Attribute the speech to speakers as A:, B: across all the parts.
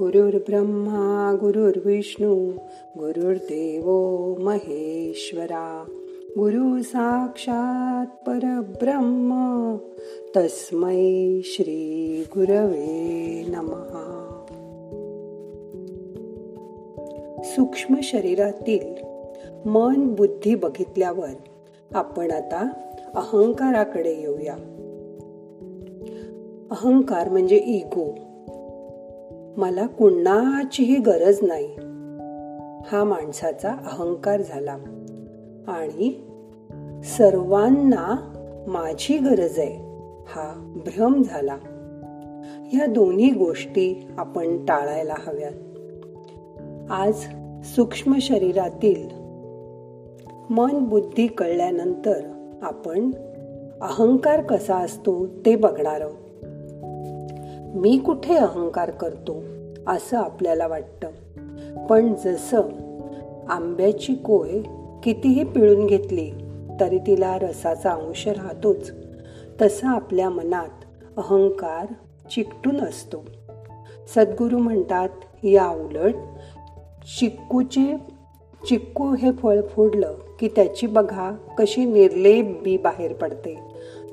A: गुरुर्ब्रह्मा गुरुर्विष्णू गुरुर्देव महेश्वरा. गुरु साक्षात परब्रह्म तस्मै श्री गुरवे नमहा सूक्ष्म शरीरातील मन बुद्धी बघितल्यावर आपण आता अहंकाराकडे येऊया. अहंकार म्हणजे इगो मला कुणाचीही गरज नाही. हा माणसाचा अहंकार झाला. आणि सर्वांना माझी गरज आहे. हा भ्रम झाला. या दोन्ही गोष्टी आपण टाळायला हव्यात. आज सूक्ष्म शरीरातील मन बुद्धी कळल्यानंतर आपण अहंकार कसा असतो ते बघणार आहोत. मी कुठे अहंकार करतो असं आपल्याला वाटतं. पण जसं आंब्याची कोय कितीही पिळून घेतली तरी तिला रसाचा अंश राहतोच. तसं आपल्या मनात अहंकार चिकटून असतो. सद्गुरू म्हणतात या उलट चिक्कूचे चिक्कू हे फळ फोडलं की त्याची बघा कशी निर्लेप बी बाहेर पडते.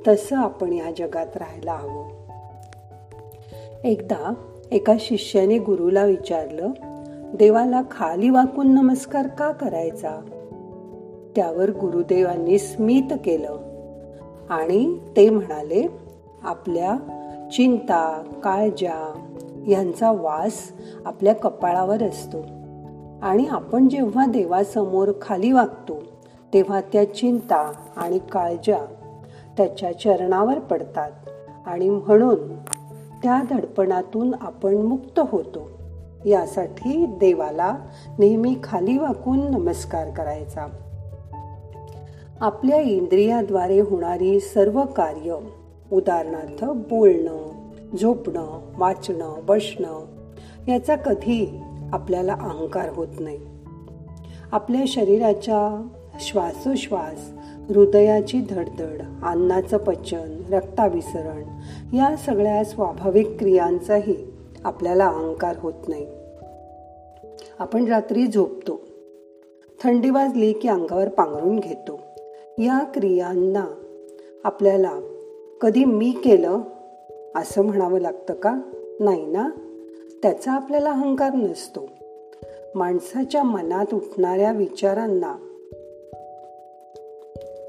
A: तसं आपण या जगात राहायला हवं. एकदा एका शिष्याने गुरुला विचारलं देवाला खाली वाकून नमस्कार का करायचा? त्यावर गुरुदेवांनी स्मित केलं आणि ते म्हणाले आपल्या चिंता काळजा यांचा वास आपल्या कपाळावर असतो आणि आपण जेव्हा देवासमोर खाली वागतो तेव्हा त्या चिंता आणि काळजा त्याच्या चरणावर पडतात आणि म्हणून त्या दडपणातून आपण मुक्त होतो. यासाठी देवाला नेहमी खाली वाकून नमस्कार करायचा. आपल्या इंद्रियाद्वारे होणारी सर्व कार्य उदाहरणार्थ बोलणं झोपणं वाचणं बसणं याचा कधी आपल्याला अहंकार होत नाही. आपल्या शरीराच्या श्वासोश्वास हृदयाची धडधड अन्नाचं पचन रक्ताभिसरण या सगळ्या स्वाभाविक क्रियांचाही आपल्याला अहंकार होत नाही. आपण रात्री झोपतो. थंडी वाजली की अंगावर पांघरून घेतो. या क्रियांना आपल्याला कधी मी केलं असं म्हणावं लागतं का? नाही ना? त्याचा आपल्याला अहंकार नसतो. माणसाच्या मनात उठणाऱ्या विचारांना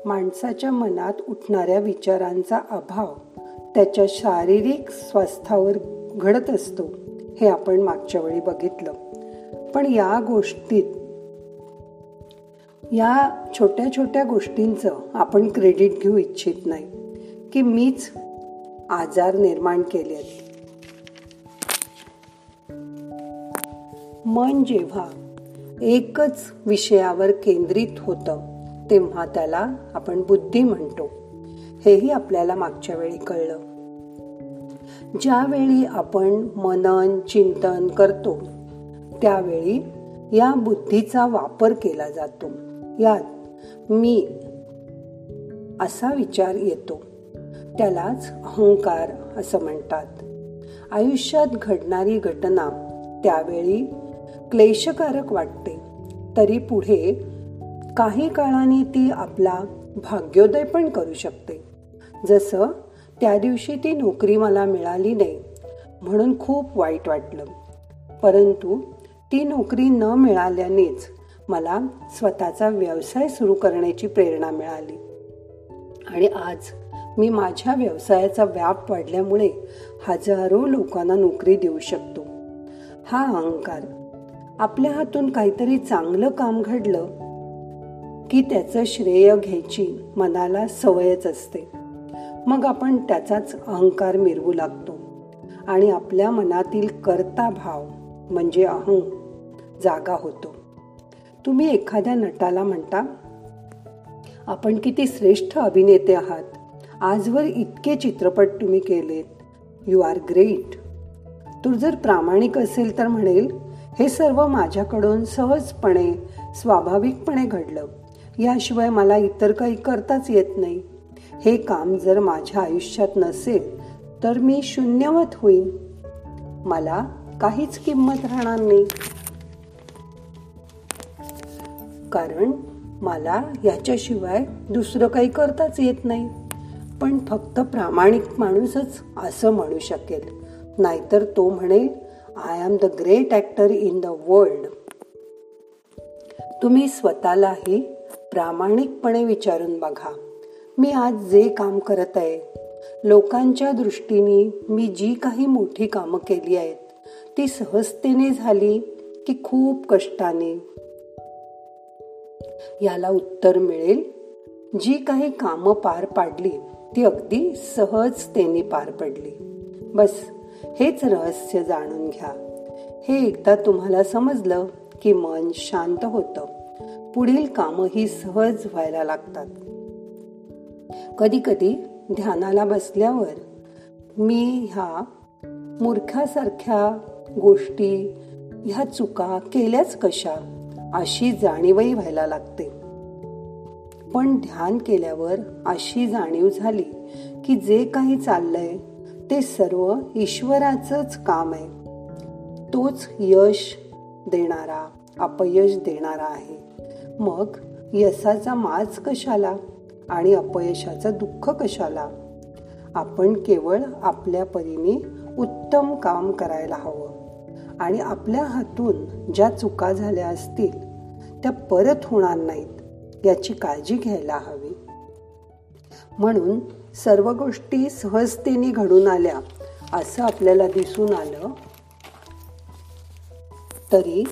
A: माणसाच्या मनात उठणाऱ्या विचारांचा अभाव त्याच्या शारीरिक स्वास्थ्यावर घडत असतो हे आपण मागच्या वेळी बघितलं. पण या गोष्टीत या छोट्या छोट्या गोष्टींचं आपण क्रेडिट घेऊ इच्छित नाही की मीच आजार निर्माण केले मन जेव्हा एकच विषयावर केंद्रित होतं तेव्हा त्याला आपण बुद्धी म्हणतो. हेही आपल्याला मागच्या वेळी कळलं. ज्यावेळी आपण मनन चिंतन करतो त्यावेळी या बुद्धीचा वापर केला जातो. यात मी असा विचार येतो. त्यालाच अहंकार असं म्हणतात. आयुष्यात घडणारी घटना त्यावेळी क्लेशकारक वाटते. तरी पुढे काही काळाने ती आपला भाग्योदय पण करू शकते. जसं त्या दिवशी ती नोकरी मला मिळाली नाही म्हणून खूप वाईट वाटलं. परंतु ती नोकरी न मिळाल्यानेच मला स्वतःचा व्यवसाय सुरू करण्याची प्रेरणा मिळाली. आणि आज मी माझ्या व्यवसायाचा व्याप वाढल्यामुळे हजारो लोकांना नोकरी देऊ शकतो. हा अहंकार आपल्या हातून काहीतरी चांगलं काम घडलं की त्याचं श्रेय घ्यायची मनाला सवयच असते. मग आपण त्याचाच अहंकार मिरवू लागतो. आणि आपल्या मनातील कर्ता भाव म्हणजे अहं जागा होतो. तुम्ही एखाद्या नटाला म्हणता आपण किती श्रेष्ठ अभिनेते आहात. आजवर इतके चित्रपट तुम्ही केलेत. यू आर ग्रेट तू जर प्रामाणिक असेल तर म्हणेल हे सर्व माझ्याकडून सहजपणे स्वाभाविकपणे घडलं. याशिवाय मला इतर काही करताच येत नाही. हे काम जर माझ्या आयुष्यात नसेल तर मी शून्यवत होईन. मला काहीच किंमत राहणार नाही. कारण मला याच्याशिवाय दुसरं काही करताच येत नाही. पण फक्त प्रामाणिक माणूसच असं म्हणू शकेल. नाहीतर तो म्हणेल I am the great actor in the world तुम्ही स्वतःलाही प्रामाणिकपणे विचारून बघा. मी आज जे काम करत आहे लोकांच्या दृष्टीने मी जी काही मोठी कामं केली आहेत ती सहजतेने झाली की खूप कष्टाने. याला उत्तर मिळेल जी काही कामं पार पाडली ती अगदी सहजतेने पार पडली. बस हेच रहस्य जाणून घ्या. हे एकदा तुम्हाला समजलं की मन शांत होतं. पुढील कामही सहज व्हायला लागतात. कधी कधी ध्यानाला बसल्यावर मी ह्या मूर्खासारख्या गोष्टी ह्या चुका केल्याच कशा अशी जाणीवही व्हायला लागते. पण ध्यान केल्यावर अशी जाणीव झाली की जे काही चाललंय ते सर्व ईश्वराचंच काम आहे. तोच यश देणारा अपयश देणारा आहे. मग यशाचा माज कशाला आणि अपयशाचं दुःख कशाला? आपण केवळ आपल्या परीने उत्तम काम करायला हवं. आणि आपल्या हातून ज्या चुका झाल्या असतील त्या परत होणार नाहीत याची काळजी घ्यायला हवी. म्हणून सर्व गोष्टी सहजतेने घडून आल्या असं आपल्याला दिसून आलं. तरी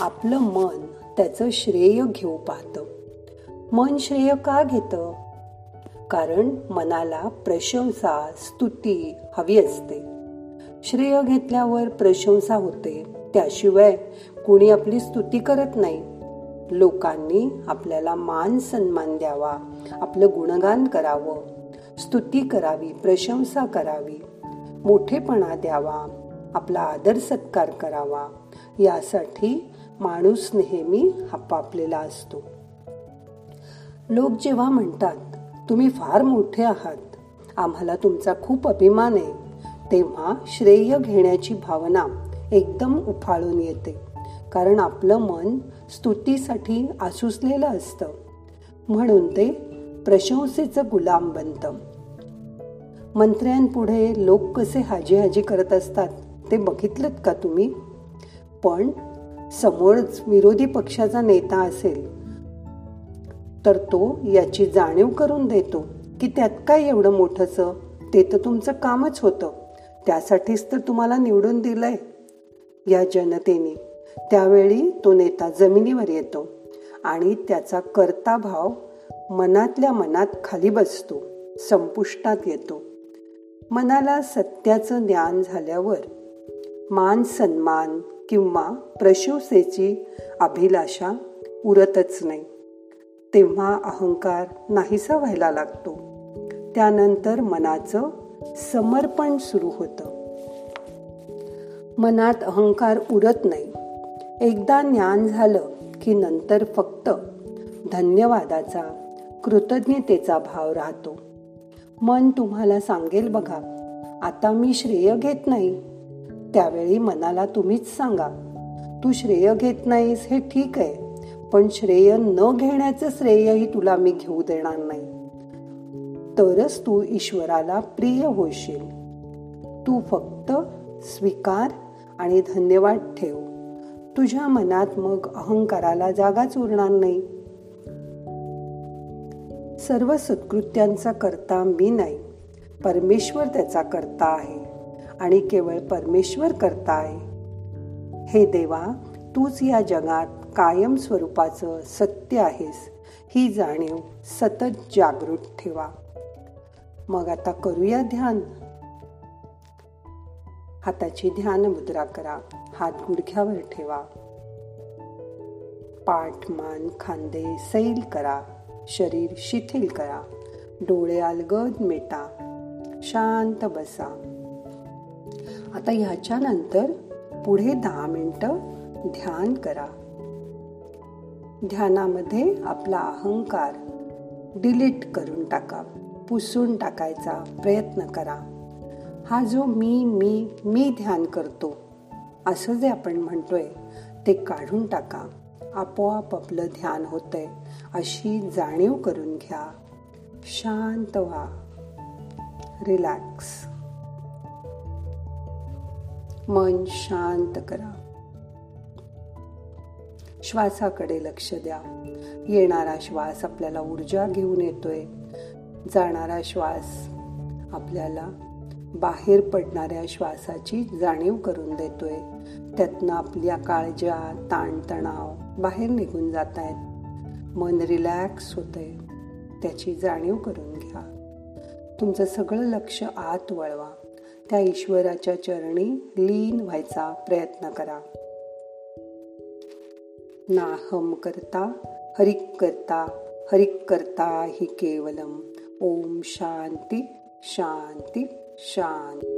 A: आपलं मन त्याचं श्रेय घेऊ पाहतं. मन श्रेय का घेतं? कारण मनाला प्रशंसा स्तुती हवी असते. श्रेय घेतल्यावर प्रशंसा होते. त्याशिवाय कुणी आपली स्तुती करत नाही. लोकांनी आपल्याला मान सन्मान द्यावा आपलं गुणगान करावं. स्तुती करावी प्रशंसा करावी. मोठेपणा द्यावा आपला आदर सत्कार करावा. यासाठी माणूस नेहमी आपापलेला असतो. लोक जेव्हा म्हणतात तुम्ही फार मोठे आहात आम्हाला तुमचा खूप अभिमान आहे तेव्हा श्रेय घेण्याची भावना एकदम उफाळून येते. कारण आपलं मन स्तुतीसाठी आसुसलेलं असतं. म्हणून ते प्रशंसेचं गुलाम बनतं. मंत्र्यांपुढे लोक कसे हाजी हाजी करत असतात ते बघितलं का तुम्ही? पण समोरच विरोधी पक्षाचा नेता असेल तर तो याची जाणीव करून देतो की त्यात काय एवढं मोठंच. ते तर तुमचं कामच होतं. त्यासाठीच तर तुम्हाला निवडून दिलंय या जनतेने. त्यावेळी तो नेता जमिनीवर येतो आणि त्याचा कर्ता भाव मनातल्या मनात खाली बसतो संपुष्टात येतो. मनाला सत्याचं ज्ञान झाल्यावर मान सन्मान किंवा प्रशंसेची अभिलाषा उरतच नाही. तेव्हा अहंकार नाहीसा व्हायला लागतो. त्यानंतर मनाचं समर्पण सुरू होतं. मनात अहंकार उरत नाही. एकदा ज्ञान झालं की नंतर फक्त धन्यवादाचा कृतज्ञतेचा भाव राहतो. मन तुम्हाला सांगेल बघा आता मी श्रेय घेत नाही. त्यावेळी मनाला तुम्हीच सांगा. तू श्रेय घेत नाहीस हे ठीक आहे पण श्रेय न घेण्याचं श्रेयही तुला मी घेऊ देणार नाही. तरच तू ईश्वराला प्रिय होशील. तू फक्त स्वीकार आणि धन्यवाद ठेव. तुझ्या मनात मग अहंकाराला जागाच उरणार नाही. सर्व सत्कृत्यांचा करता मी नाही परमेश्वर त्याचा करता आहे. आणि केवळ परमेश्वर करता आहे हे देवा तूच या जगात कायम स्वरूपाचं सत्य आहेस. ही जाणीव सतत जागृत ठेवा. मग आता करूया ध्यान. हाताची ध्यान मुद्रा करा. हात गुडघ्यावर ठेवा. पाठ मान खांदे सैल करा. शरीर शिथिल करा. डोळे अलगद मिटा. शांत बसा. आता ह्याच्यानंतर पुढे दहा मिनटं ध्यान करा. ध्यानामध्ये आपला अहंकार डिलीट करून टाका पुसून टाकायचा प्रयत्न करा. हा जो मी मी मी ध्यान करतो असं जे आपण म्हणतोय ते काढून टाका. आपोआप आपलं ध्यान होतंय अशी जाणीव करून घ्या. शांत व्हा. रिलॅक्स. मन शांत करा. श्वासाकडे लक्ष द्या. येणारा श्वास आपल्याला ऊर्जा घेऊन येतोय. जाणारा श्वास आपल्याला बाहेर पडणाऱ्या श्वासाची जाणीव करून देतोय. त्यातनं आपल्या काळजा ताणतणाव बाहेर निघून जात आहेत मन रिलॅक्स होतंय. त्याची जाणीव करून घ्या. तुमचं सगळं लक्ष आत वळवा. त्या ईश्वराच्या चरणी लीन व्हायचा प्रयत्न करा. नाहम करता हरिक करता हरिक करता हि केवलम. ओम शांती शांती शांती.